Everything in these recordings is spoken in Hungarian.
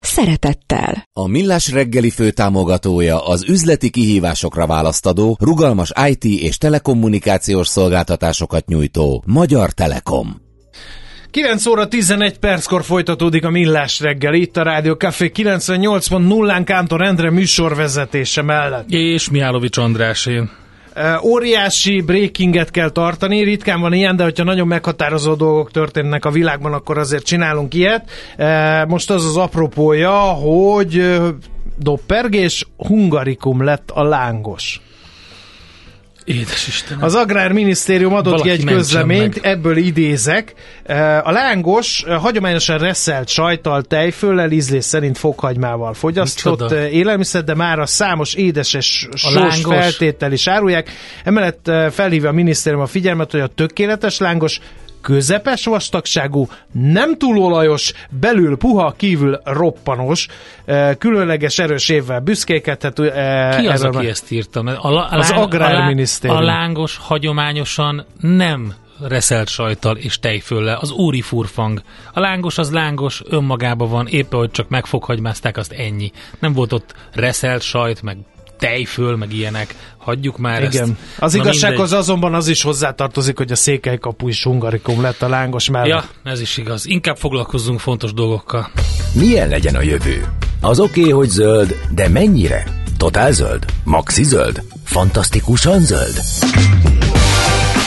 szeretettel. A Millás reggeli főtámogatója az üzleti kihívásokra választadó, rugalmas IT és telekommunikációs szolgáltatásokat nyújtó Magyar Telekom. 9 óra 11 perckor folytatódik a Millás reggel itt a Rádió Café 98.0-án Kántor Endre műsorvezetése mellett. És Miálovics Andrásén. Uh, óriási breakinget kell tartani, ritkán van ilyen, de hogyha nagyon meghatározó dolgok történnek a világban, akkor azért csinálunk ilyet. Most az az apropója, hogy doppergés, hungarikum lett a lángos. Édes Istenem. Az Agrárminisztérium adott Valaki ki egy közleményt, meg. ebből idézek. A lángos hagyományosan reszelt sajttal, tejföllel, ízlés szerint fokhagymával fogyasztott Micsoda? élelmiszer, de már a számos édeses sós feltétel is árulják. Emellett eh, felhívja a minisztérium a figyelmet, hogy a tökéletes lángos közepes vastagságú, nem túl olajos, belül puha, kívül roppanos, eh, különleges erős évvel büszkékedhet. eh, Ki az, aki már- ezt írta? A, a Az Agrárminisztérium. A, lá- a lángos hagyományosan nem reszelt sajttal és tejföllel, az úri furfang. A lángos az lángos, önmagában van, éppen hogy csak megfoghagymázták, azt ennyi. Nem volt ott reszelt sajt, meg tejföl, meg ilyenek. Hagyjuk már ezt. Igen. Az Na igazsághoz mindegy. azonban az is hozzátartozik, hogy a székelykapu is hungarikum lett a lángos mellett. Ja, ez is igaz. Inkább foglalkozzunk fontos dolgokkal. Milyen legyen a jövő? Az oké, okay, hogy zöld, de mennyire? Totál zöld? Maxi zöld? Fantasztikusan zöld?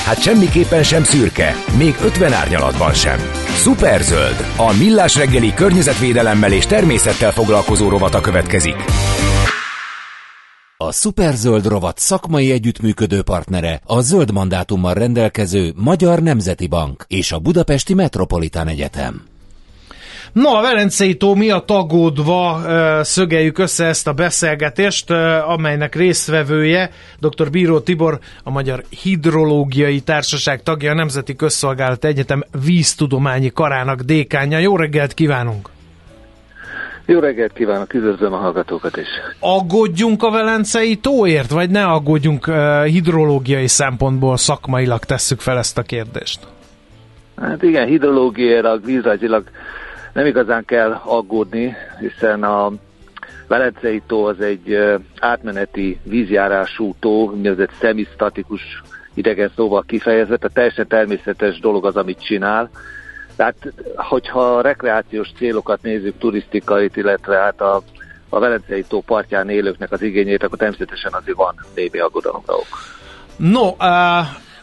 Hát semmiképpen sem szürke, még 50 árnyalatban sem. Szuperzöld, a millás reggeli környezetvédelemmel és természettel foglalkozó rovata következik. A Superzöld rovat szakmai együttműködő partnere a zöld mandátummal rendelkező Magyar Nemzeti Bank és a Budapesti Metropolitán Egyetem. No, a Velencei tó miatt aggódva szögeljük össze ezt a beszélgetést, amelynek résztvevője dr. Bíró Tibor, a Magyar Hidrológiai Társaság tagja, a Nemzeti Közszolgálat Egyetem víztudományi karának dékánja. Jó reggelt kívánunk! Jó reggelt kívánok, üdvözlöm a hallgatókat is. Aggódjunk a Velencei tóért, vagy ne aggódjunk ö, hidrológiai szempontból, szakmailag tesszük fel ezt a kérdést? Hát igen, hidrológiailag, vízrajzilag nem igazán kell aggódni, hiszen a Velencei tó az egy átmeneti vízjárású tó, úgynevezett szemisztatikus idegen szóval kifejezve, tehát teljesen természetes dolog az, amit csinál. Tehát, hogyha a rekreációs célokat nézzük, turisztikait, illetve hát a, a Velencei tó partján élőknek az igényét, akkor természetesen azért van némi aggodalomra ok. No, uh,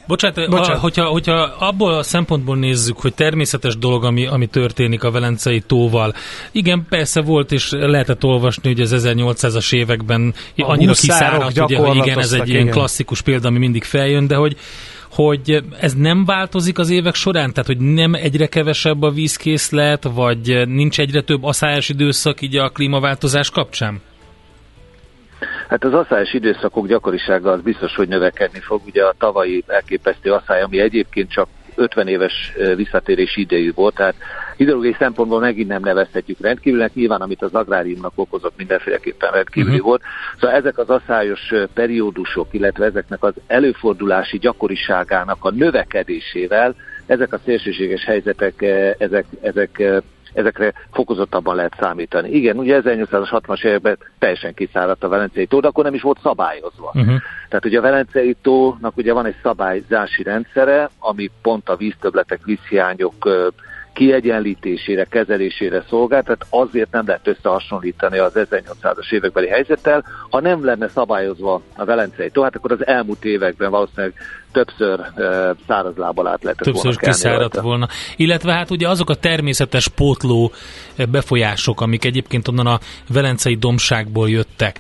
Bocsánat, Bocsánat. Bocsánat. hogyha, hogyha abból a szempontból nézzük, hogy természetes dolog, ami, ami történik a Velencei tóval. Igen, persze volt, és lehetett olvasni, hogy az 1800-as években A annyira kiszáradt, ugye, hogy igen, ez egy ilyen igen. klasszikus példa, ami mindig feljön, de hogy hogy ez nem változik az évek során? Tehát, hogy nem egyre kevesebb a vízkészlet, vagy nincs egyre több aszályos időszak így a klímaváltozás kapcsán? Hát az asszályos időszakok gyakorisága az biztos, hogy növekedni fog. Ugye a tavalyi elképesztő asszály, ami egyébként csak 50 éves visszatérési idejű volt, tehát hidrológiai szempontból megint nem nevezhetjük rendkívülnek, nyilván amit az agráriumnak okozott mindenféleképpen rendkívüli uh-huh. volt. Szóval ezek az asszályos ö, periódusok, illetve ezeknek az előfordulási gyakoriságának a növekedésével ezek a szélsőséges helyzetek, ezek, ezek ezekre fokozottabban lehet számítani. Igen, ugye 1860-as években teljesen kiszáradt a Velencei tó, de akkor nem is volt szabályozva. Uh-huh. Tehát ugye a Velencei tónak ugye van egy szabályzási rendszere, ami pont a víztöbletek, vízhiányok kiegyenlítésére, kezelésére szolgál, tehát azért nem lehet összehasonlítani az 1800-as évekbeli helyzettel. Ha nem lenne szabályozva a Velencei tó, hát akkor az elmúlt években valószínűleg többször szárazlábbal át lehetett Többször volna kiszáradt volna. Illetve hát ugye azok a természetes pótló befolyások, amik egyébként onnan a velencei domságból jöttek,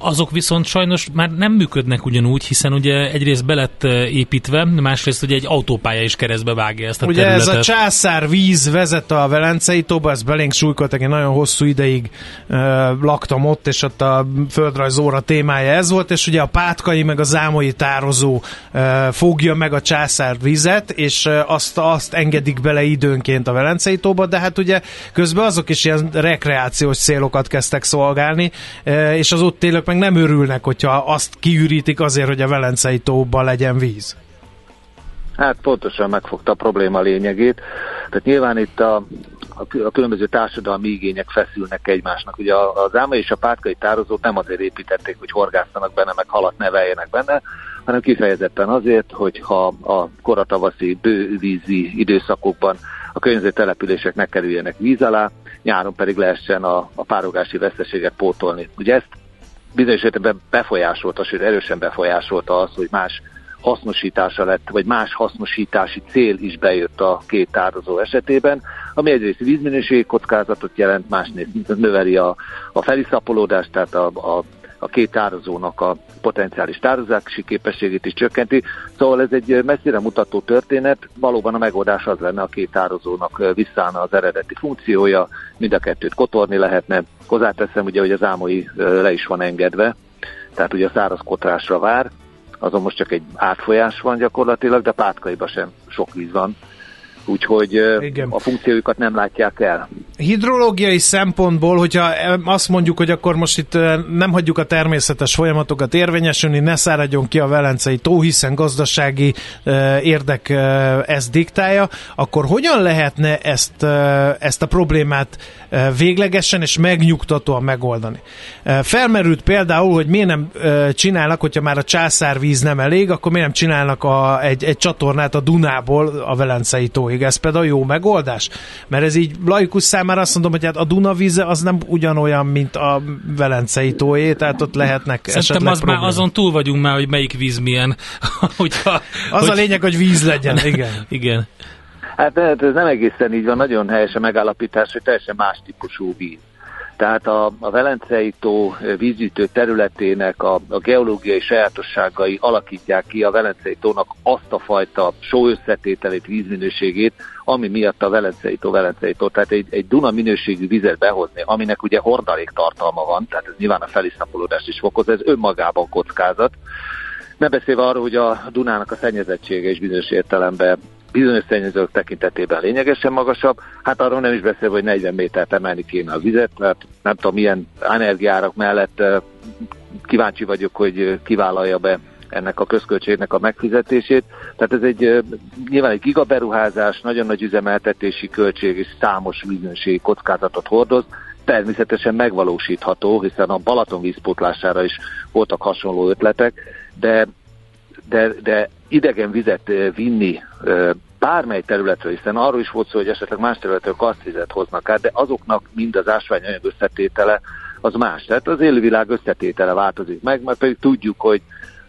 azok viszont sajnos már nem működnek ugyanúgy, hiszen ugye egyrészt belett építve, másrészt ugye egy autópálya is keresztbe vágja ezt a ugye területet. ez a császár víz vezet a velencei tóba, ez belénk súlykoltak, én nagyon hosszú ideig uh, laktam ott, és ott a földrajzóra témája ez volt, és ugye a pátkai meg a zámoi tározó fogja meg a császár vizet, és azt, azt engedik bele időnként a velencei tóba, de hát ugye közben azok is ilyen rekreációs célokat kezdtek szolgálni, és az ott élők meg nem örülnek, hogyha azt kiürítik azért, hogy a velencei tóba legyen víz. Hát pontosan megfogta a probléma lényegét. Tehát nyilván itt a, a különböző társadalmi igények feszülnek egymásnak. Ugye az álma és a pátkai tározót nem azért építették, hogy horgásztanak benne, meg halat neveljenek benne, hanem kifejezetten azért, hogy ha a koratavaszi bővízi időszakokban a környező települések ne kerüljenek víz alá, nyáron pedig lehessen a, a párogási veszteséget pótolni. Ugye ezt bizonyos esetben befolyásolta, sőt erősen befolyásolta az, hogy más hasznosítása lett, vagy más hasznosítási cél is bejött a két tározó esetében, ami egyrészt vízminőségi kockázatot jelent, másrészt növeli a, a feliszapolódást, tehát a, a a két tározónak a potenciális tározási képességét is csökkenti. Szóval ez egy messzire mutató történet, valóban a megoldás az lenne, a két tározónak visszaállna az eredeti funkciója, mind a kettőt kotorni lehetne. Hozzáteszem ugye, hogy az ámai le is van engedve, tehát ugye a száraz kotrásra vár, azon most csak egy átfolyás van gyakorlatilag, de pátkaiba sem sok víz van, úgyhogy Igen. a funkciójukat nem látják el. Hidrológiai szempontból, hogyha azt mondjuk, hogy akkor most itt nem hagyjuk a természetes folyamatokat érvényesülni, ne száradjon ki a Velencei tó, hiszen gazdasági érdek ezt diktálja, akkor hogyan lehetne ezt, ezt a problémát véglegesen és megnyugtatóan megoldani? Felmerült például, hogy miért nem csinálnak, hogyha már a császárvíz nem elég, akkor miért nem csinálnak a, egy, egy csatornát a Dunából a Velencei tóig? Ez például jó megoldás? Mert ez így laikus számára azt mondom, hogy hát a Duna víze az nem ugyanolyan, mint a Velencei tóé, tehát ott lehetnek Szerintem az már azon túl vagyunk már, hogy melyik víz milyen. Hogyha, az hogy... a lényeg, hogy víz legyen, igen. igen. Hát ez nem egészen így van, nagyon helyes a megállapítás, hogy teljesen más típusú víz. Tehát a, a Velencei tó vízgyűjtő területének a, a geológiai sajátosságai alakítják ki a Velencei tónak azt a fajta só összetételét, vízminőségét, ami miatt a Velencei tó Velencei tó. Tehát egy, egy Duna minőségű vizet behozni, aminek ugye hordalék tartalma van, tehát ez nyilván a feliszapolódást is fokoz, ez önmagában kockázat. Ne beszélve arról, hogy a Dunának a szennyezettsége is bizonyos értelemben bizonyos szennyezők tekintetében lényegesen magasabb, hát arról nem is beszél, hogy 40 métert emelni kéne a vizet, mert nem tudom milyen energiárak mellett kíváncsi vagyok, hogy kivállalja be ennek a közköltségnek a megfizetését. Tehát ez egy nyilván egy gigaberuházás, nagyon nagy üzemeltetési költség és számos vízönségi kockázatot hordoz, természetesen megvalósítható, hiszen a Balaton vízpótlására is voltak hasonló ötletek, de de, de idegen vizet vinni bármely területről, hiszen arról is volt szó, hogy esetleg más területről karszvizet hoznak át, de azoknak mind az ásványanyag összetétele az más. Tehát az élővilág összetétele változik meg, mert pedig tudjuk, hogy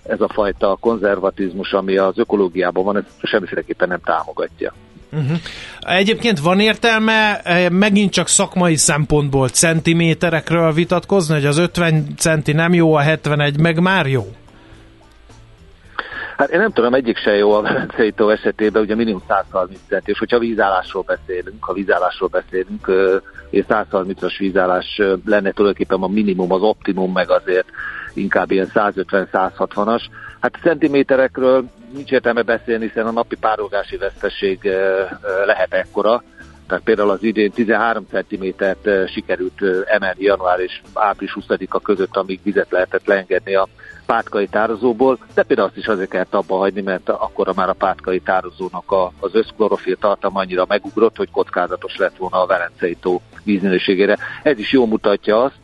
ez a fajta konzervatizmus, ami az ökológiában van, ez semmiféleképpen nem támogatja. Uh-huh. Egyébként van értelme megint csak szakmai szempontból centiméterekről vitatkozni, hogy az 50 centi nem jó, a 71 meg már jó? Hát én nem tudom, egyik se jó a Velencei tó esetében, ugye minimum 130 cent, és hogyha vízállásról beszélünk, ha vízállásról beszélünk, és 130-as vízállás lenne tulajdonképpen a minimum, az optimum, meg azért inkább ilyen 150-160-as. Hát centiméterekről nincs értelme beszélni, hiszen a napi párogási veszteség lehet ekkora, tehát például az idén 13 cm-t sikerült emelni január és április 20-a között, amíg vizet lehetett leengedni a pátkai tározóból, de például azt is azért kellett abba hagyni, mert akkor már a pátkai tározónak a, az összklorofil tartalma annyira megugrott, hogy kockázatos lett volna a Velencei tó vízminőségére. Ez is jól mutatja azt,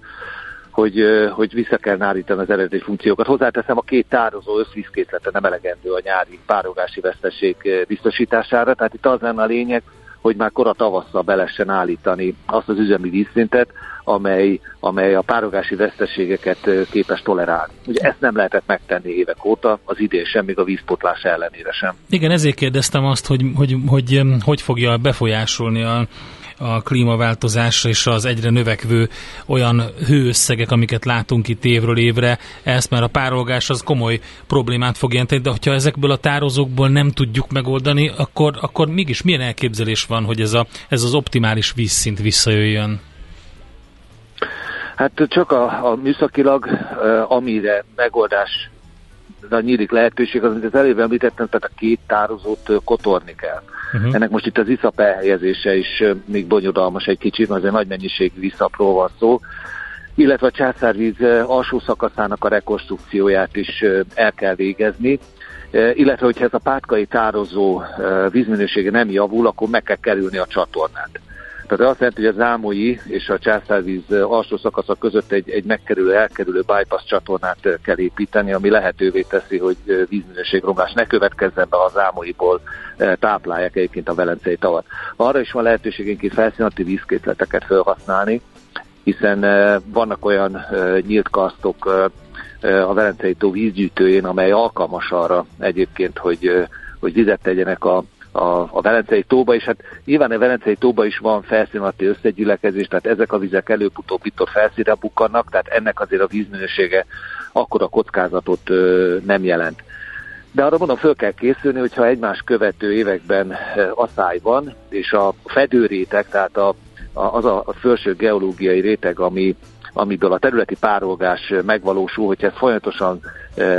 hogy, hogy vissza kell állítani az eredeti funkciókat. Hozzáteszem, a két tározó összvízkészlete nem elegendő a nyári párogási veszteség biztosítására, tehát itt az lenne a lényeg, hogy már kora tavasszal be állítani azt az üzemi vízszintet, amely, amely a párogási veszteségeket képes tolerálni. Ugye ezt nem lehetett megtenni évek óta, az idén sem, még a vízpotlás ellenére sem. Igen, ezért kérdeztem azt, hogy hogy, hogy, hogy fogja befolyásolni a a klímaváltozás és az egyre növekvő olyan hőösszegek, amiket látunk itt évről évre, ezt mert a párolgás az komoly problémát fog jelenteni, de hogyha ezekből a tározókból nem tudjuk megoldani, akkor, akkor mégis milyen elképzelés van, hogy ez, a, ez az optimális vízszint visszajöjjön? Hát csak a, a műszakilag, amire megoldás nyílik lehetőség, az, amit az előbb említettem, tehát a két tározót kotorni kell. Uh-huh. Ennek most itt az iszap elhelyezése is még bonyodalmas egy kicsit, mert azért nagy mennyiségű iszapról van szó, illetve a császárvíz alsó szakaszának a rekonstrukcióját is el kell végezni, illetve hogyha ez a pátkai tározó vízminősége nem javul, akkor meg kell kerülni a csatornát. Tehát azt jelenti, hogy a Zámoi és a Császárvíz alsó szakasza között egy, egy megkerülő, elkerülő bypass csatornát kell építeni, ami lehetővé teszi, hogy vízminőségromlás ne következzen be a Zámoiból táplálják egyébként a Velencei tavat. Arra is van lehetőségünk itt felszínati vízkészleteket felhasználni, hiszen vannak olyan nyílt kasztok a Velencei tó vízgyűjtőjén, amely alkalmas arra egyébként, hogy, hogy vizet tegyenek a a, a Velencei tóba, és hát nyilván a Velencei tóba is van felszínalatti összegyülekezés, tehát ezek a vizek előbb-utóbb itt ott felszínre bukkannak, tehát ennek azért a vízminősége akkor a kockázatot ö, nem jelent. De arra mondom, föl kell készülni, hogyha egymás követő években asszály van, és a fedőréteg, tehát a, a, az a, a felső geológiai réteg, ami, amiből a területi párolgás megvalósul, hogyha ez folyamatosan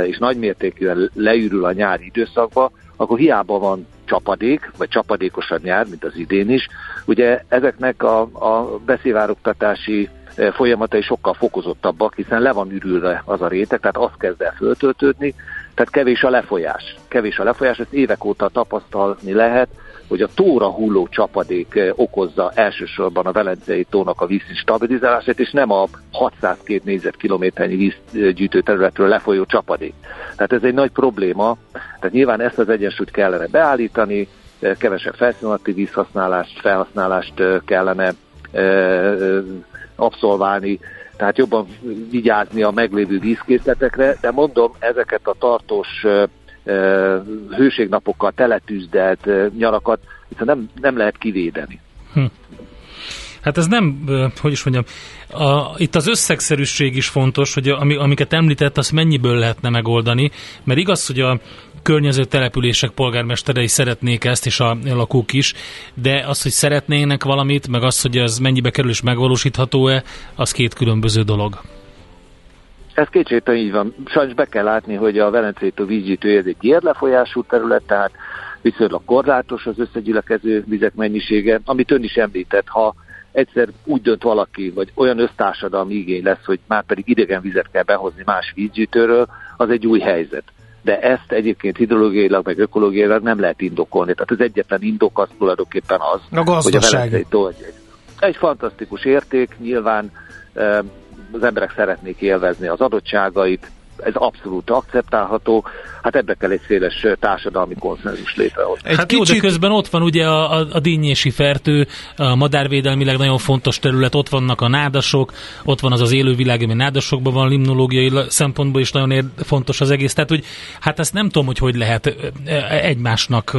és nagymértékűen leürül a nyári időszakba, akkor hiába van csapadék, vagy csapadékosabb nyár, mint az idén is. Ugye ezeknek a, a beszivárogtatási e, folyamatai sokkal fokozottabbak, hiszen le van ürülve az a réteg, tehát az kezd el föltöltődni, tehát kevés a lefolyás. Kevés a lefolyás, ezt évek óta tapasztalni lehet, hogy a tóra hulló csapadék eh, okozza elsősorban a Velencei tónak a vízszint stabilizálását, és nem a 602 négyzetkilométernyi vízgyűjtő területről lefolyó csapadék. Tehát ez egy nagy probléma, tehát nyilván ezt az egyensúlyt kellene beállítani, eh, kevesebb felszínalatti vízhasználást, felhasználást eh, kellene abszolválni, tehát jobban vigyázni a meglévő vízkészletekre, de mondom, ezeket a tartós hőségnapokkal teletűzdelt nyarakat hiszen nem, nem lehet kivédeni. Hm. Hát ez nem, hogy is mondjam, a, itt az összegszerűség is fontos, hogy ami, amiket említett, azt mennyiből lehetne megoldani, mert igaz, hogy a környező települések polgármesterei szeretnék ezt, és a lakók is, de az, hogy szeretnének valamit, meg az, hogy ez mennyibe kerül és megvalósítható-e, az két különböző dolog. Ez kétségtelen így van. Sajnos be kell látni, hogy a Velencei tó vízgyűjtő ez egy érlefolyású terület, tehát viszonylag korlátos az összegyülekező vizek mennyisége, amit ön is említett, ha egyszer úgy dönt valaki, vagy olyan össztársadalmi igény lesz, hogy már pedig idegen vizet kell behozni más vízgyűjtőről, az egy új helyzet. De ezt egyébként hidrológiailag, meg ökológiailag nem lehet indokolni. Tehát az egyetlen indok az tulajdonképpen az, a hogy a tó egy, egy fantasztikus érték, nyilván az emberek szeretnék élvezni az adottságait, ez abszolút akceptálható, hát ebbe kell egy széles társadalmi konszenzus létrehozni. Egy hát kicsit... jó, de közben ott van ugye a, a, a dinnyési fertő, a madárvédelmileg nagyon fontos terület, ott vannak a nádasok, ott van az az élővilág, ami nádasokban van, limnológiai szempontból is nagyon ér, fontos az egész. Tehát, hogy hát ezt nem tudom, hogy hogy lehet egymásnak,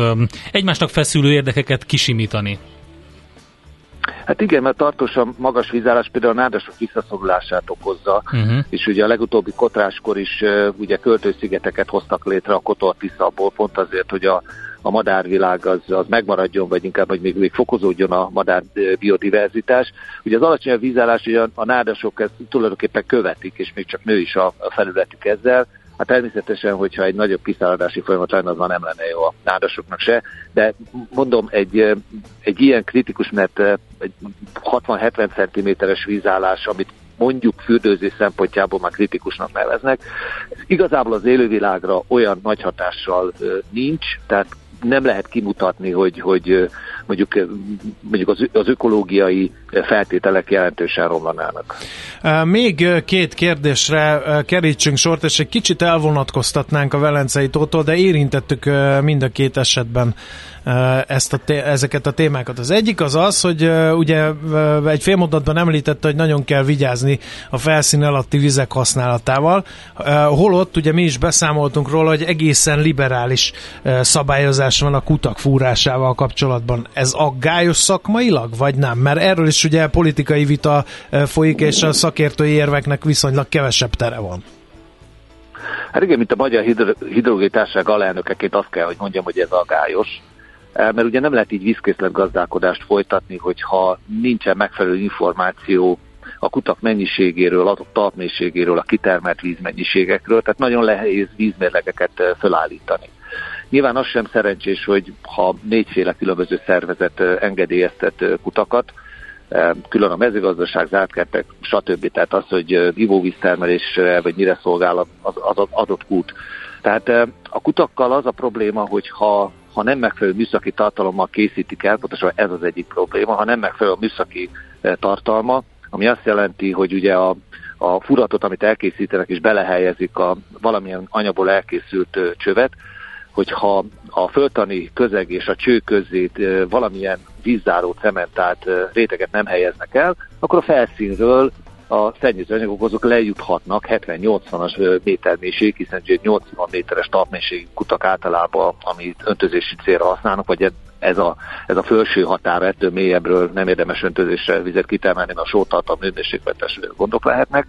egymásnak feszülő érdekeket kisimítani. Hát igen, mert tartósan magas vízállás például a nádasok visszaszorulását okozza, uh-huh. és ugye a legutóbbi kotráskor is uh, ugye költőszigeteket hoztak létre a Kotor Tiszabból, pont azért, hogy a, a madárvilág az, az megmaradjon, vagy inkább, hogy még, még fokozódjon a madár biodiverzitás. Ugye az alacsony vízállás, ugye a, a nádasok ezt tulajdonképpen követik, és még csak nő is a, a felületük ezzel, Hát természetesen, hogyha egy nagyobb kiszálladási folyamat lenne, az már nem lenne jó a nádasoknak se, de mondom, egy, egy ilyen kritikus, mert egy 60-70 cm-es vízállás, amit mondjuk fürdőzés szempontjából már kritikusnak neveznek, igazából az élővilágra olyan nagy hatással nincs, tehát nem lehet kimutatni, hogy, hogy mondjuk, mondjuk az, az ökológiai feltételek jelentősen romlanának. Még két kérdésre kerítsünk sort, és egy kicsit elvonatkoztatnánk a Velencei tótól, de érintettük mind a két esetben ezt a ezeket a témákat. Az egyik az az, hogy ugye egy félmondatban említette, hogy nagyon kell vigyázni a felszín alatti vizek használatával, holott ugye mi is beszámoltunk róla, hogy egészen liberális szabályozás van a kutak fúrásával kapcsolatban. Ez aggályos szakmailag, vagy nem? Mert erről is ugye politikai vita folyik, és a szakértői érveknek viszonylag kevesebb tere van. Hát igen, mint a Magyar Hidrológiai Társaság alelnökeként azt kell, hogy mondjam, hogy ez aggályos Eh, mert ugye nem lehet így vízkészlet gazdálkodást folytatni, hogyha nincsen megfelelő információ a kutak mennyiségéről, adott talpmélységéről, a kitermelt vízmennyiségekről, tehát nagyon nehéz vízmérlegeket eh, felállítani. Nyilván az sem szerencsés, hogy ha négyféle különböző szervezet engedélyeztet kutakat, külön a mezőgazdaság, zártkertek, stb. Tehát az, hogy ivóvíztermelésre vagy mire szolgál az adott kút. Tehát a kutakkal az a probléma, hogy ha ha nem megfelelő műszaki tartalommal készítik el, pontosan ez az egyik probléma, ha nem megfelelő a műszaki tartalma, ami azt jelenti, hogy ugye a, a furatot, amit elkészítenek, és belehelyezik a valamilyen anyagból elkészült csövet, hogyha a föltani közeg és a cső közé eh, valamilyen vízzáró cementált réteget nem helyeznek el, akkor a felszínről a szennyezőanyagok azok lejuthatnak 70-80-as métermélység, hiszen 80 méteres talpmélységű kutak általában, amit öntözési célra használnak, vagy ez a, ez a felső határa, ettől mélyebbről nem érdemes öntözésre vizet kitermelni, mert a sótartalom nőmérsékletes gondok lehetnek.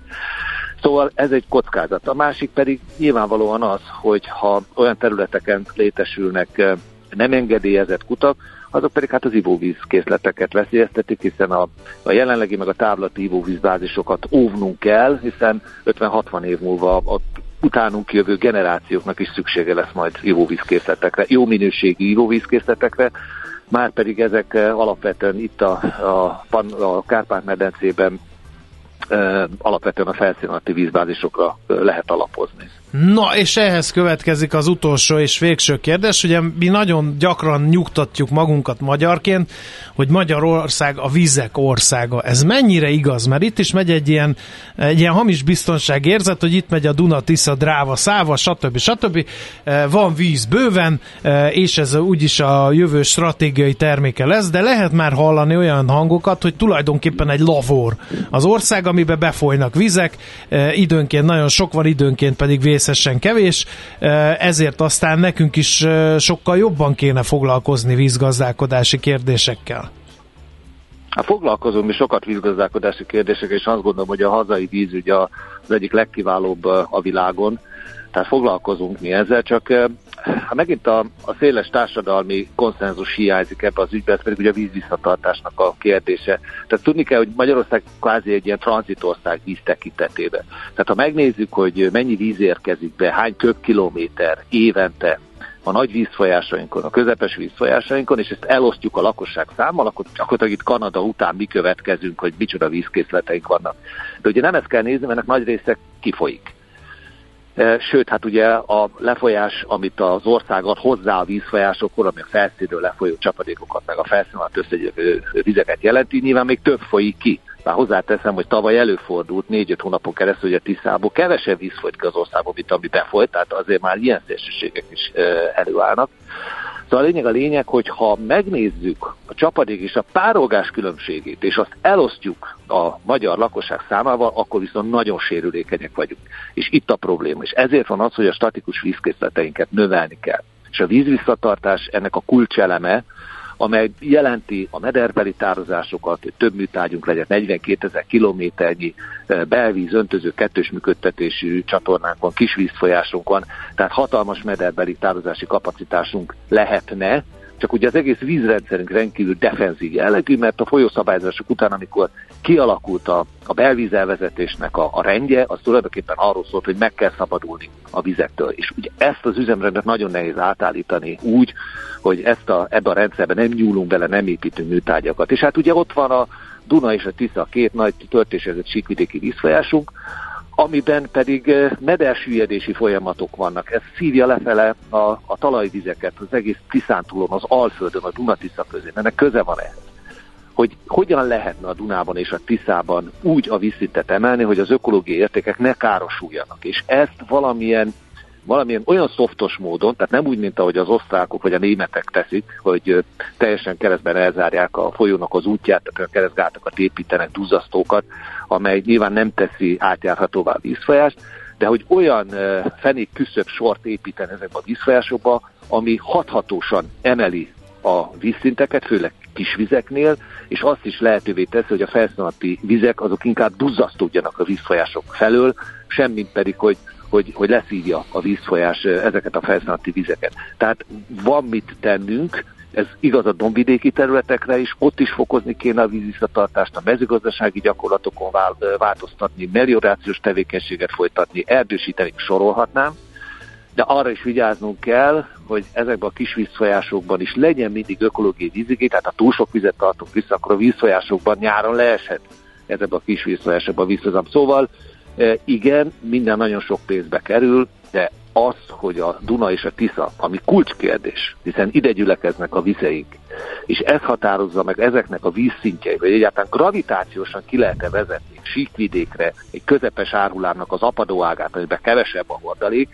Szóval ez egy kockázat. A másik pedig nyilvánvalóan az, hogy ha olyan területeken létesülnek nem engedélyezett kutak, azok pedig hát az ivóvíz készleteket veszélyeztetik, hiszen a, a jelenlegi meg a távlati ivóvízbázisokat óvnunk kell, hiszen 50-60 év múlva a utánunk jövő generációknak is szüksége lesz majd ivóvízkészletekre, jó minőségű ivóvízkészletekre, már pedig ezek alapvetően itt a, a, a Kárpát-medencében alapvetően a felszín alatti vízbázisokra eh, lehet alapozni. Na, és ehhez következik az utolsó és végső kérdés. Ugye mi nagyon gyakran nyugtatjuk magunkat magyarként, hogy Magyarország a vizek országa. Ez mennyire igaz? Mert itt is megy egy ilyen, egy ilyen hamis biztonságérzet, hogy itt megy a Duna, Tisza, Dráva, Száva, stb. stb. E, van víz bőven, e, és ez úgyis a jövő stratégiai terméke lesz, de lehet már hallani olyan hangokat, hogy tulajdonképpen egy lavor az ország, amiben befolynak vizek, e, időnként nagyon sok van, időnként pedig vész egészesen kevés, ezért aztán nekünk is sokkal jobban kéne foglalkozni vízgazdálkodási kérdésekkel. Hát foglalkozunk mi sokat vízgazdálkodási kérdésekkel, és azt gondolom, hogy a hazai vízügy az egyik legkiválóbb a világon, tehát foglalkozunk mi ezzel, csak ha megint a, a széles társadalmi konszenzus hiányzik ebbe az ügybe, ez pedig ugye a vízvisszatartásnak a kérdése. Tehát tudni kell, hogy Magyarország kvázi egy ilyen tranzitország víz tekintetében. Tehát ha megnézzük, hogy mennyi víz érkezik be, hány köbkilométer évente a nagy vízfolyásainkon, a közepes vízfolyásainkon, és ezt elosztjuk a lakosság számmal, akkor gyakorlatilag itt Kanada után mi következünk, hogy micsoda vízkészleteink vannak. De ugye nem ezt kell nézni, mert ennek nagy része kifolyik. E, sőt, hát ugye a lefolyás, amit az ország ad hozzá a vízfolyásokról, ami a felszínről lefolyó csapadékokat, meg a felszín alatt összegyövő vizeket jelenti, nyilván még több folyik ki. Már hozzáteszem, hogy tavaly előfordult négy-öt hónapon keresztül, hogy a Tiszából kevesebb víz folyt ki az országból, mint ami befolyt, tehát azért már ilyen szélsőségek is e, előállnak. Szóval a lényeg a lényeg, hogy ha megnézzük a csapadék és a párolgás különbségét, és azt elosztjuk a magyar lakosság számával, akkor viszont nagyon sérülékenyek vagyunk. És itt a probléma. És ezért van az, hogy a statikus vízkészleteinket növelni kell. És a vízvisszatartás ennek a kulcseleme, amely jelenti a mederbeli tározásokat, hogy több műtárgyunk legyen, 42 ezer kilométernyi eh, belvíz öntöző kettős működtetésű csatornánk van, kisvízfolyásunk van, tehát hatalmas mederbeli tározási kapacitásunk lehetne, csak ugye az egész vízrendszerünk rendkívül defenzív jellegű, mert a folyószabályozások után, amikor kialakult a, a belvízelvezetésnek a, a rendje, az tulajdonképpen arról szólt, hogy meg kell szabadulni a vizektől. És ugye ezt az üzemrendet nagyon nehéz átállítani úgy, hogy ezt a, ebbe a rendszerbe nem nyúlunk bele, nem építünk műtárgyakat. És hát ugye ott van a Duna és a Tisza, két nagy töltésezett síkvidéki vízfolyásunk, amiben pedig eh, medersüllyedési folyamatok vannak. Ez szívja lefele a, a talajvizeket, az egész Tiszántúlon, az Alföldön, a Dunatisza közé. Ennek köze van ehhez. Hogy hogyan lehetne a Dunában és a Tiszában úgy a vízszintet emelni, hogy az ökológiai értékek ne károsuljanak. És ezt valamilyen valamilyen olyan szoftos módon, tehát nem úgy, mint ahogy az osztrákok vagy a németek teszik, hogy teljesen keresztben elzárják a folyónak az útját, tehát a keresztgátakat építenek, duzzasztókat, amely nyilván nem teszi átjárhatóvá a vízfolyást, de hogy olyan fenék küszöbb sort építen ezekbe a vízfolyásokba, ami hathatósan emeli a vízszinteket, főleg kisvizeknél, és azt is lehetővé teszi, hogy a felszínalatti vizek azok inkább duzzasztódjanak a vízfolyások felől, semmint pedig, hogy hogy, hogy leszívja a vízfolyás ezeket a felszínalatti vizeket. Tehát van mit tennünk, ez igaz a dombvidéki területekre is, ott is fokozni kéne a vízvisszatartást, a mezőgazdasági gyakorlatokon változtatni, meliorációs tevékenységet folytatni, erdősíteni, sorolhatnám, de arra is vigyáznunk kell, hogy ezekben a kis vízfolyásokban is legyen mindig ökológiai vízigé, tehát ha túl sok vizet tartunk vissza, akkor a vízfolyásokban nyáron leeshet ezekben a kis vízfolyásokban vízhozam. Szóval e, igen, minden nagyon sok pénzbe kerül, de az, hogy a Duna és a Tisza, ami kulcskérdés, hiszen ide gyülekeznek a vizeink, és ez határozza meg ezeknek a vízszintjei, vagy egyáltalán gravitációsan ki lehet-e vezetni síkvidékre egy közepes árhulámnak az apadóágát, amiben kevesebb a hordalék,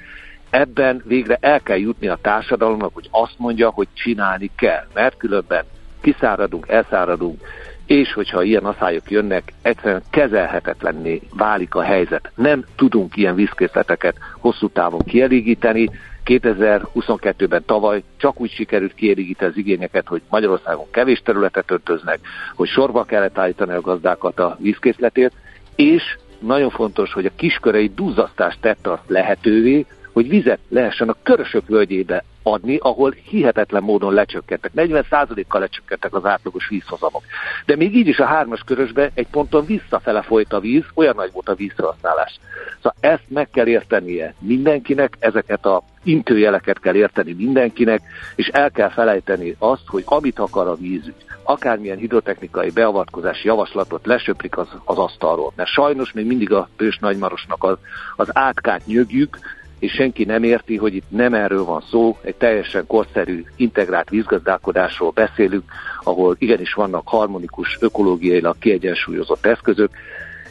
ebben végre el kell jutni a társadalomnak, hogy azt mondja, hogy csinálni kell, mert különben kiszáradunk, elszáradunk, és hogyha ilyen aszályok jönnek, egyszerűen kezelhetetlenné válik a helyzet. Nem tudunk ilyen vízkészleteket hosszú távon kielégíteni. 2022-ben tavaly csak úgy sikerült kielégíteni az igényeket, hogy Magyarországon kevés területet öntöznek, hogy sorba kellett állítani a gazdákat a vízkészletért, és nagyon fontos, hogy a kiskörei duzzasztást tette azt lehetővé, hogy vizet lehessen a körösök völgyébe adni, ahol hihetetlen módon lecsökkentek. 40%-kal lecsökkentek az átlagos vízhozamok. De még így is a hármas körösbe egy ponton visszafele folyt a víz, olyan nagy volt a vízfelhasználás. Szóval ezt meg kell értenie mindenkinek, ezeket a intőjeleket kell érteni mindenkinek, és el kell felejteni azt, hogy amit akar a vízügy, akármilyen hidrotechnikai beavatkozási javaslatot lesöprik az, az asztalról. Mert sajnos még mindig a Pős Nagymarosnak az, az átkát nyögjük, és senki nem érti, hogy itt nem erről van szó, egy teljesen korszerű, integrált vízgazdálkodásról beszélünk, ahol igenis vannak harmonikus, ökológiailag kiegyensúlyozott eszközök,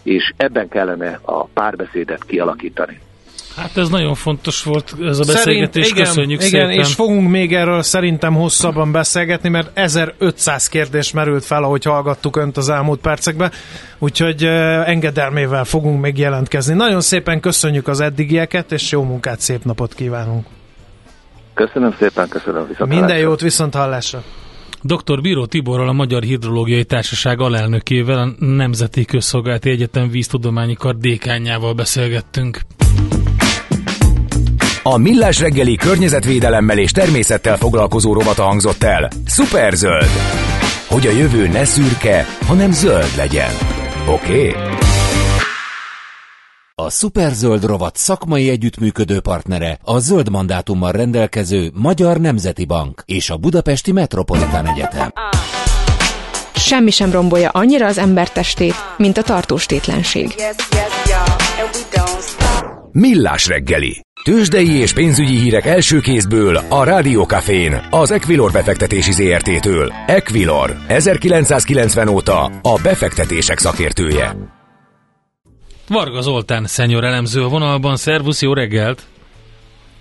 és ebben kellene a párbeszédet kialakítani. Hát ez nagyon fontos volt ez a beszélgetés, Szerint, igen, köszönjük igen, szépen. és fogunk még erről szerintem hosszabban beszélgetni, mert 1500 kérdés merült fel, ahogy hallgattuk Önt az elmúlt percekben, úgyhogy engedelmével fogunk még jelentkezni. Nagyon szépen köszönjük az eddigieket, és jó munkát, szép napot kívánunk! Köszönöm szépen, köszönöm viszont Minden jót, viszont hallásra! Dr. Bíró Tiborral, a Magyar Hidrológiai Társaság alelnökével, a Nemzeti Közszolgálati Egyetem víztudományi kar dékányával beszélgettünk. A Millás reggeli környezetvédelemmel és természettel foglalkozó rovata hangzott el. Superzöld! Hogy a jövő ne szürke, hanem zöld legyen. Oké? Okay? A Superzöld rovat szakmai együttműködő partnere a zöld mandátummal rendelkező Magyar Nemzeti Bank és a Budapesti Metropolitán Egyetem. Semmi sem rombolja annyira az ember testét, mint a tartóstétlenség. Millás reggeli. Tőzsdei és pénzügyi hírek első kézből a Rádiókafén, az Equilor befektetési ZRT-től. Equilor, 1990 óta a befektetések szakértője. Varga Zoltán szenyor elemző a vonalban. Szervusz, jó reggelt!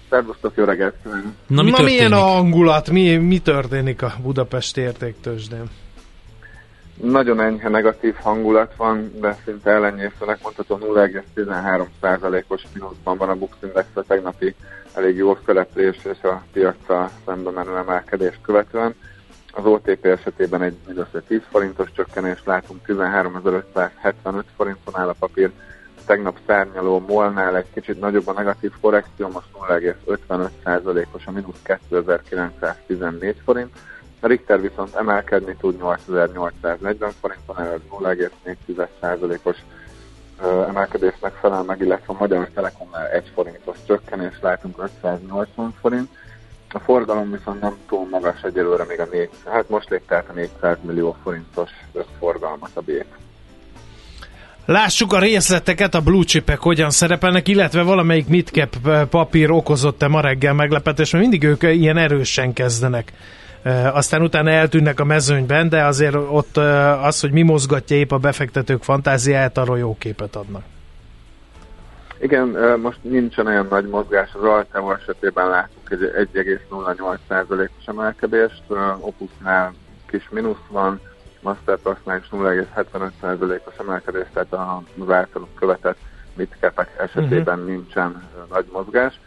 Szervusztok, jó reggelt! Na, mi Na milyen a hangulat? Mi, mi történik a Budapesti értéktőzsdén? Nagyon enyhe negatív hangulat van, de szinte ellenyészőnek mondható 0,13%-os mínuszban van a Bux Index a tegnapi elég jó szereplés és a piacra szembe menő emelkedés követően. Az OTP esetében egy mindössze 10 forintos csökkenés látunk, 13.575 forinton áll a papír. Tegnap szárnyaló molnál egy kicsit nagyobb a negatív korrekció, most 0,55%-os a mínusz 2914 forint a Richter viszont emelkedni tud 8840 forinton, ez 0,4%-os emelkedésnek felel meg, illetve a Magyar Telekomnál 1 forintos csökkenés látunk 580 forint. A forgalom viszont nem túl magas egyelőre még a 4, hát most lép tehát a 400 millió forintos összforgalmat a bét. Lássuk a részleteket, a blue chipek hogyan szerepelnek, illetve valamelyik midcap papír okozott-e ma reggel meglepetés, mert mindig ők ilyen erősen kezdenek aztán utána eltűnnek a mezőnyben, de azért ott az, hogy mi mozgatja épp a befektetők fantáziáját, arról jó képet adnak. Igen, most nincsen olyan nagy mozgás, az Alteo esetében látunk egy 1,08%-os emelkedést, Opusnál kis mínusz van, Masterpassnál is 0,75%-os emelkedés, tehát az általuk követett midcapek esetében uh-huh. nincsen nagy mozgás.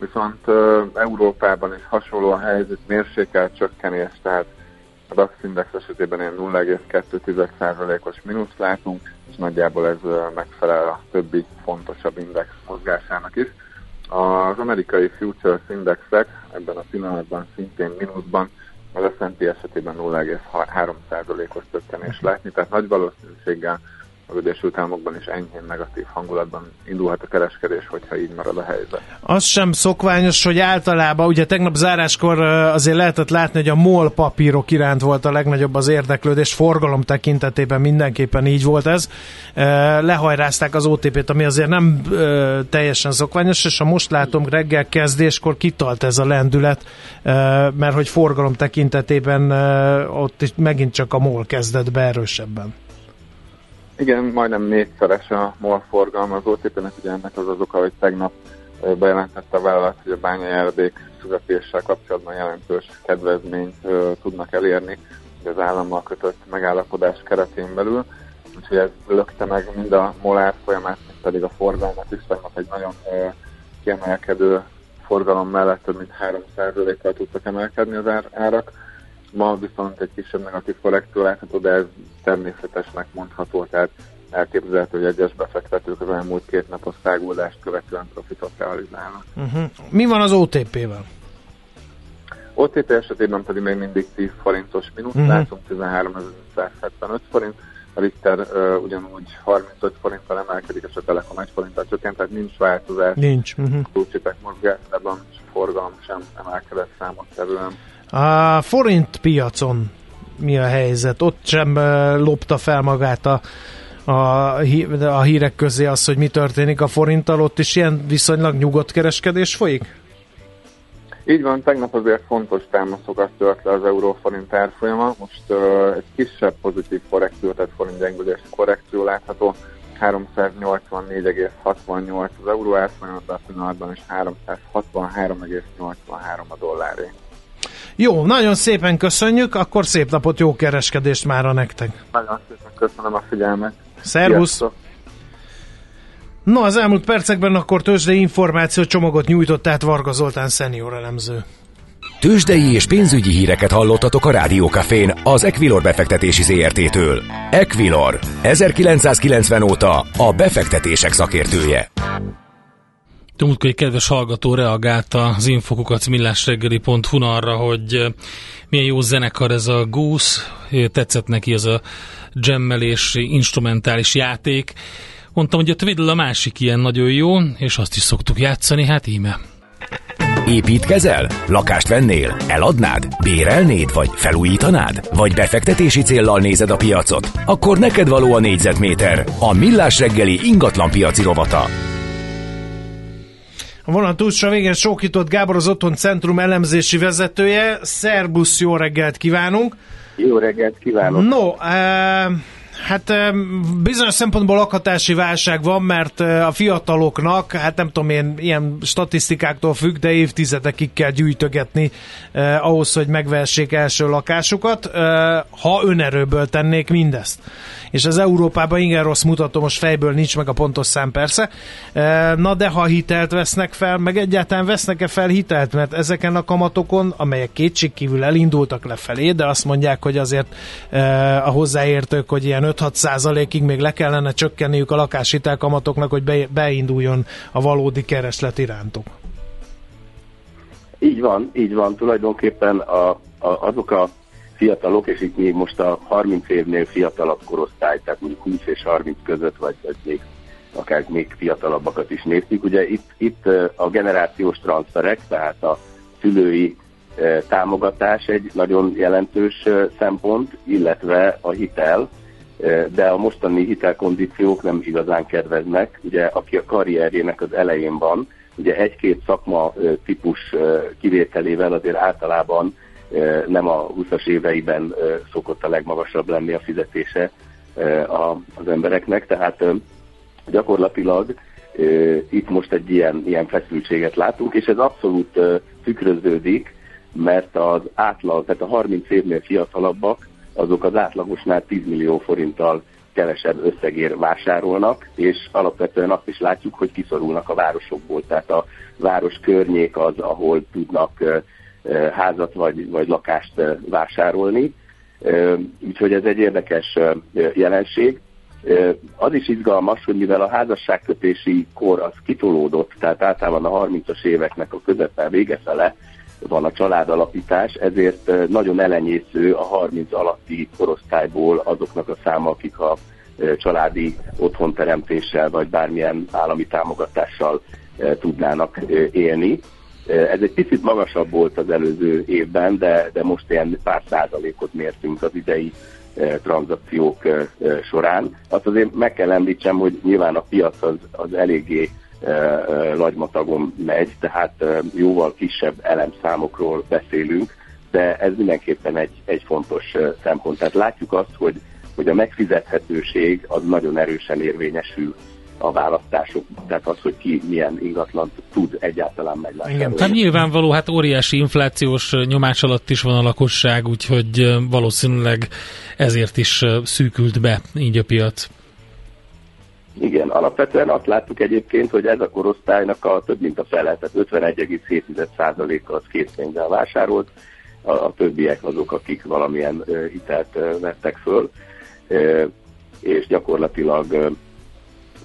Viszont Európában is hasonló a helyzet, mérsékelt csökkenés, tehát a DAX Index esetében ilyen 0,2%-os mínusz látunk, és nagyjából ez megfelel a többi fontosabb index mozgásának is. Az amerikai Futures Indexek ebben a pillanatban szintén mínuszban, az S&P esetében 0,3%-os csökkenés látni, tehát nagy valószínűséggel az Egyesült Államokban is enyhén negatív hangulatban indulhat a kereskedés, hogyha így marad a helyzet. Az sem szokványos, hogy általában, ugye tegnap záráskor azért lehetett látni, hogy a MOL papírok iránt volt a legnagyobb az érdeklődés, forgalom tekintetében mindenképpen így volt ez. Lehajrázták az OTP-t, ami azért nem teljesen szokványos, és a most látom reggel kezdéskor kitalt ez a lendület, mert hogy forgalom tekintetében ott megint csak a MOL kezdett be erősebben. Igen, majdnem négyszeres a MOL forgalma az OTP-nek, ugye ennek az az oka, hogy tegnap bejelentette a vállalat, hogy a bányai erdék születéssel kapcsolatban jelentős kedvezményt uh, tudnak elérni az állammal kötött megállapodás keretén belül. Úgyhogy ez lökte meg mind a MOL folyamát, mint pedig a forgalmat is. Tegnap egy nagyon uh, kiemelkedő forgalom mellett több mint 3%-kal tudtak emelkedni az árak Ma viszont egy kisebb negatív korrekció látható, de ez természetesnek mondható, tehát elképzelhető, hogy egyes befektetők az elmúlt két napos száguldást követően profitot realizálnak. Uh-huh. Mi van az OTP-vel? OTP esetében pedig még mindig 10 forintos mínusz, uh-huh. látunk 13.175 forint, a Richter uh, ugyanúgy 35 forinttal emelkedik, és a Telekom 1 forinttal csökkent, tehát nincs változás. Nincs. Uh-huh. Kulcsipek mozgásában, és forgalom sem emelkedett számottevően. A forint piacon mi a helyzet? Ott sem lopta fel magát a, a, a hírek közé az, hogy mi történik a forinttal, ott is ilyen viszonylag nyugodt kereskedés folyik? Így van, tegnap azért fontos támaszokat tört le az euróforint árfolyama, most uh, egy kisebb pozitív korrekció, tehát forint gyengülés korrekció látható, 384,68 az euró árfolyama, a pillanatban is 363,83 a dolláré. Jó, nagyon szépen köszönjük, akkor szép napot, jó kereskedést már a nektek. Nagyon szépen köszönöm a figyelmet. Szervusz! Sziasztok. No, az elmúlt percekben akkor tőzsdei információ csomagot nyújtott át Varga Zoltán szenior elemző. Tőzsdei és pénzügyi híreket hallottatok a Rádiókafén az Equilor befektetési ZRT-től. Equilor, 1990 óta a befektetések szakértője. Múltkor egy kedves hallgató reagált az infokukat millásreggeli.hu arra, hogy milyen jó zenekar ez a Goose, tetszett neki ez a jammelés, instrumentális játék. Mondtam, hogy a Twiddle a másik ilyen nagyon jó, és azt is szoktuk játszani, hát íme. Építkezel? Lakást vennél? Eladnád? Bérelnéd? Vagy felújítanád? Vagy befektetési céllal nézed a piacot? Akkor neked való a négyzetméter. A Millás reggeli ingatlan piaci rovata. A vonal túlsra végén Sókított Gábor az Otthon Centrum elemzési vezetője. Szerbusz, jó reggelt kívánunk! Jó reggelt kívánok! No, uh, Hát bizonyos szempontból lakhatási válság van, mert a fiataloknak, hát nem tudom én, ilyen statisztikáktól függ, de évtizedekig kell gyűjtögetni eh, ahhoz, hogy megvessék első lakásukat, eh, ha önerőből tennék mindezt. És az Európában igen rossz mutató, most fejből nincs meg a pontos szám persze. Eh, na de ha hitelt vesznek fel, meg egyáltalán vesznek-e fel hitelt, mert ezeken a kamatokon, amelyek kétségkívül elindultak lefelé, de azt mondják, hogy azért eh, a hozzáértők, hogy ilyen 5-6 százalékig még le kellene csökkenniük a lakáshitelkamatoknak, hogy beinduljon a valódi kereslet irántuk. Így van, így van. Tulajdonképpen a, a, azok a fiatalok, és itt még most a 30 évnél fiatalabb korosztály, tehát mondjuk 20 és 30 között, vagy, vagy még akár még fiatalabbakat is néztük. Ugye itt, itt a generációs transferek, tehát a szülői támogatás egy nagyon jelentős szempont, illetve a hitel, de a mostani hitelkondíciók nem igazán kedveznek. Ugye aki a karrierjének az elején van, ugye egy-két szakma típus kivételével azért általában nem a 20-as éveiben szokott a legmagasabb lenni a fizetése az embereknek, tehát gyakorlatilag itt most egy ilyen, ilyen feszültséget látunk, és ez abszolút tükröződik, mert az átlag, tehát a 30 évnél fiatalabbak, azok az átlagosnál 10 millió forinttal kevesebb összegér vásárolnak, és alapvetően azt is látjuk, hogy kiszorulnak a városokból, tehát a város környék az, ahol tudnak házat vagy, vagy lakást vásárolni. Úgyhogy ez egy érdekes jelenség. Az is izgalmas, hogy mivel a házasságkötési kor az kitolódott, tehát általában a 30-as éveknek a közepe vége fele van a családalapítás, ezért nagyon elenyésző a 30 alatti korosztályból azoknak a száma, akik a családi otthonteremtéssel vagy bármilyen állami támogatással tudnának élni. Ez egy picit magasabb volt az előző évben, de, de most ilyen pár százalékot mértünk az idei tranzakciók során. Azt azért meg kell említsem, hogy nyilván a piac az, az eléggé nagymatagon megy, tehát jóval kisebb elemszámokról beszélünk, de ez mindenképpen egy, egy fontos szempont. Tehát látjuk azt, hogy, hogy a megfizethetőség az nagyon erősen érvényesül a választások, tehát az, hogy ki milyen ingatlan tud egyáltalán megvásárolni. Hát nyilvánvaló, hát óriási inflációs nyomás alatt is van a lakosság, úgyhogy valószínűleg ezért is szűkült be így a piac. Igen, alapvetően azt láttuk egyébként, hogy ez a korosztálynak a több mint a fele, tehát 51,7%-a az készpénzzel vásárolt, a, a többiek azok, akik valamilyen uh, hitelt uh, vettek föl, uh, és gyakorlatilag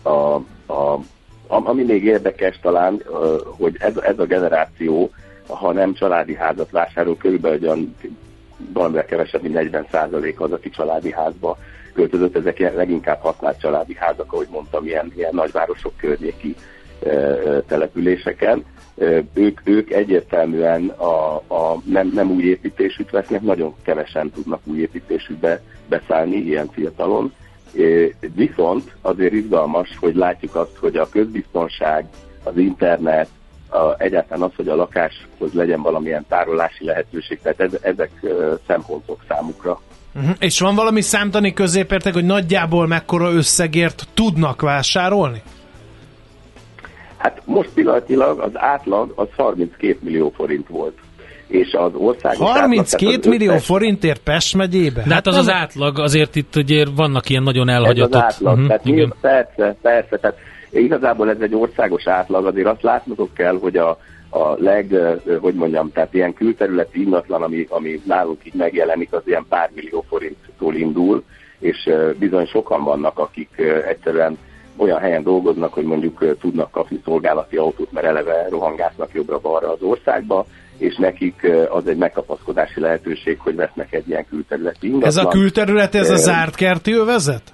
a, a, ami még érdekes talán, hogy ez, ez a generáció, ha nem családi házat vásárol, körülbelül olyan valamivel kevesebb, mint 40 az, aki családi házba költözött, ezek leginkább használt családi házak, ahogy mondtam, ilyen, ilyen nagyvárosok környéki településeken. Ők, ők egyértelműen a, a nem, nem új építésűt vesznek, nagyon kevesen tudnak új építésűbe beszállni ilyen fiatalon, Viszont azért izgalmas, hogy látjuk azt, hogy a közbiztonság, az internet, a, egyáltalán az, hogy a lakáshoz legyen valamilyen tárolási lehetőség, tehát ez, ezek szempontok számukra. Uh-huh. És van valami számtani középértek, hogy nagyjából mekkora összegért tudnak vásárolni? Hát most pillanatilag az átlag az 32 millió forint volt és az ország 32 átlag, millió összes... forintért Pest megyébe? De hát az az átlag, azért itt ugye vannak ilyen nagyon elhagyatott... Ez az átlag, uh-huh, tehát igen. persze, persze, tehát igazából ez egy országos átlag, azért azt látnotok kell, hogy a, a leg, hogy mondjam, tehát ilyen külterületi ingatlan, ami, ami nálunk így megjelenik, az ilyen pár millió forinttól indul, és bizony sokan vannak, akik egyszerűen olyan helyen dolgoznak, hogy mondjuk tudnak kapni szolgálati autót, mert eleve rohangásznak jobbra-balra az országba, és nekik az egy megkapaszkodási lehetőség, hogy vesznek egy ilyen külterületi ingatlan. Ez a külterület, ez a zárt kerti övezet?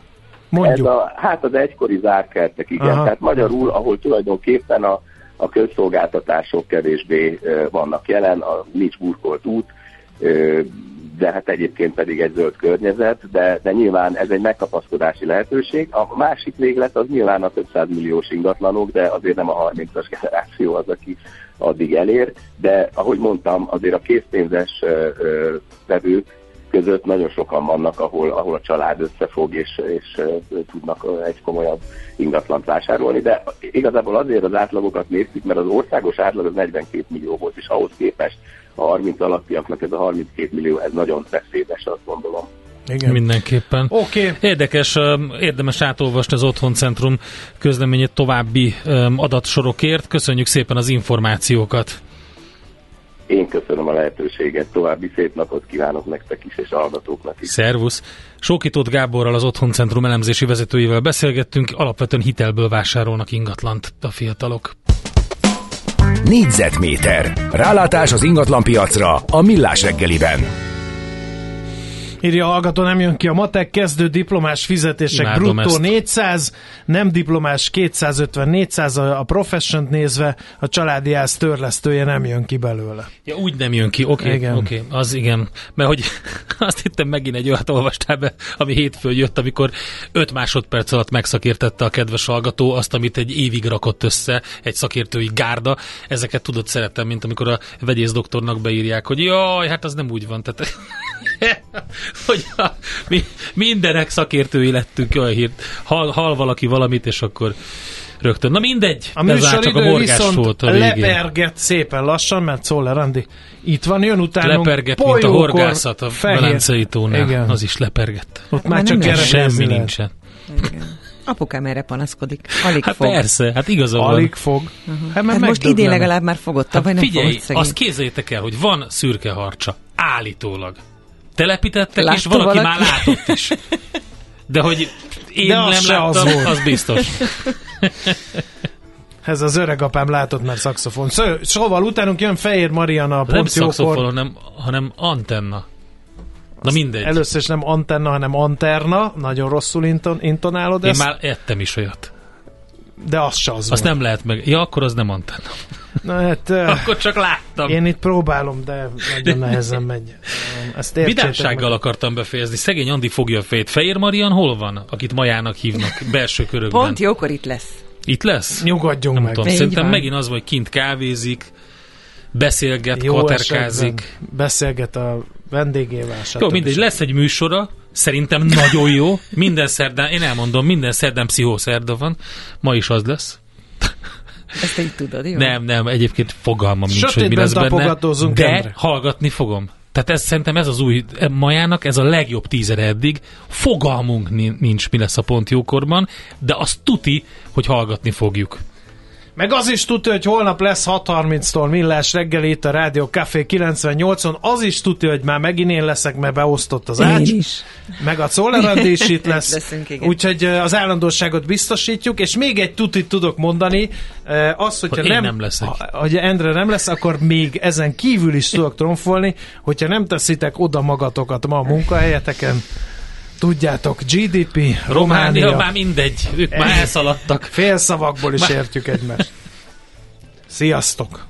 Mondjuk. Ez a, hát az egykori zárt kertek, igen. Aha. Tehát magyarul, ahol tulajdonképpen a, a közszolgáltatások kevésbé vannak jelen, a nincs burkolt út, de hát egyébként pedig egy zöld környezet, de, de nyilván ez egy megkapaszkodási lehetőség. A másik véglet az nyilván a több milliós ingatlanok, de azért nem a 30-as generáció az, aki addig elér, de ahogy mondtam, azért a készpénzes vevők között nagyon sokan vannak, ahol, ahol a család összefog, és, és tudnak egy komolyabb ingatlant vásárolni, de igazából azért az átlagokat néztük, mert az országos átlag az 42 millió volt, és ahhoz képest a 30 alattiaknak ez a 32 millió, ez nagyon beszédes, azt gondolom. Igen. Mindenképpen. Oké. Okay. Érdekes, érdemes átolvasni az Otthoncentrum közleményét további adatsorokért. Köszönjük szépen az információkat. Én köszönöm a lehetőséget, további szép napot kívánok nektek is, és a hallgatóknak is. Szervusz! Sókitót Gáborral, az Otthoncentrum elemzési vezetőjével beszélgettünk, alapvetően hitelből vásárolnak ingatlant a fiatalok. Négyzetméter. Rálátás az ingatlanpiacra a Millás reggeliben. Írja a hallgató, nem jön ki a matek, kezdő diplomás fizetések Imádom bruttó ezt. 400, nem diplomás 250-400, a, profession nézve a családi ház törlesztője nem jön ki belőle. Ja, úgy nem jön ki, oké, Igen. okay, oké, okay, az igen. Mert hogy azt hittem megint egy olyat olvastál be, ami hétfőn jött, amikor 5 másodperc alatt megszakértette a kedves hallgató azt, amit egy évig rakott össze egy szakértői gárda. Ezeket tudod szeretem, mint amikor a vegyész doktornak beírják, hogy jaj, hát az nem úgy van. Tehát, hogy a, mi, mindenek szakértői lettünk, olyan hírt. Hal, hal valaki valamit, és akkor rögtön. Na mindegy, A ez már csak a morgás volt a végén. leperget szépen lassan, mert Szoller Andi itt van, jön utánunk. Leperget, mint a horgászat a fehér. Velencei tónál. Igen. Az is lepergett. Ott Már már csak nem Semmi lehet. nincsen. Igen. Apukám erre panaszkodik. Alig Hát fog. persze, hát igaza van. Alig fog. Hát, Hát most idén legalább már fogott, Hát nem figyelj, fogott szegény. azt képzeljétek el, hogy van szürke harcsa. Állítólag. Telepítettek, és Látta valaki, valaki? már látott is. De hogy én De az nem se az láttam, volt. az biztos. Ez az öreg apám látott már szakszofon. Szó, szóval utánunk jön Fehér Mariana a Nem jókor. hanem, hanem antenna. Na mindegy. Először is nem antenna, hanem anterna. Nagyon rosszul inton, intonálod Én ezt, már ettem is olyat. De az se az Azt volt. nem lehet meg. Ja, akkor az nem antenna. Na, hát, Akkor csak láttam. én itt próbálom, de nagyon nehezen megy. Ezt Vidámsággal meg. akartam befejezni. Szegény Andi fogja a fejét. Fehér Marian hol van? Akit Majának hívnak belső körökben. Pont jókor itt lesz. Itt lesz? Nyugodjunk Nem meg. tudom, szerintem van. megint az, hogy kint kávézik, beszélget, Jó katerkázik. esetben beszélget a vendégével. Jó, mindegy, lesz egy műsora, szerintem nagyon jó. Minden szerdán, én elmondom, minden szerdán pszichószerda van. Ma is az lesz. Ezt te így tudod, jó? Nem, nem, egyébként fogalmam nincs, hogy mi lesz benne. De Endre. hallgatni fogom. Tehát ez szerintem ez az új e, majának, ez a legjobb tízer eddig. Fogalmunk ni- nincs, mi lesz a pont jókorban, de azt tuti, hogy hallgatni fogjuk. Meg az is tudja, hogy holnap lesz 6.30-tól millás reggel itt a Rádió Café 98-on. Az is tudja, hogy már megint én leszek, mert beosztott az ács. Én is. Meg a Czoller Andi is itt lesz. leszünk, igen. Úgyhogy az állandóságot biztosítjuk, és még egy tutit tudok mondani, az, hogyha Hogy nem, nem leszek. hogy Endre nem lesz, akkor még ezen kívül is tudok tromfolni, hogyha nem teszitek oda magatokat ma a munkahelyeteken, tudjátok, GDP, Románia, Románia, már mindegy, ők már elszaladtak. félszavakból is értjük egymást. Sziasztok!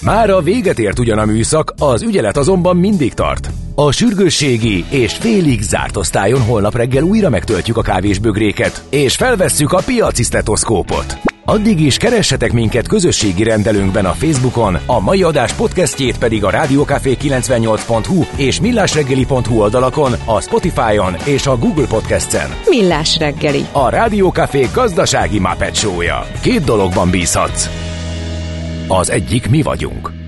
Már a véget ért ugyan a műszak, az ügyelet azonban mindig tart. A sürgősségi és félig zárt osztályon holnap reggel újra megtöltjük a kávésbögréket, és felvesszük a piaci stetoszkópot. Addig is keressetek minket közösségi rendelőnkben a Facebookon, a mai adás podcastjét pedig a rádiókafé98.hu és millásreggeli.hu oldalakon, a Spotify-on és a Google Podcast-en. Millás reggeli. A Rádiókafé gazdasági Show-ja. Két dologban bízhatsz. Az egyik mi vagyunk.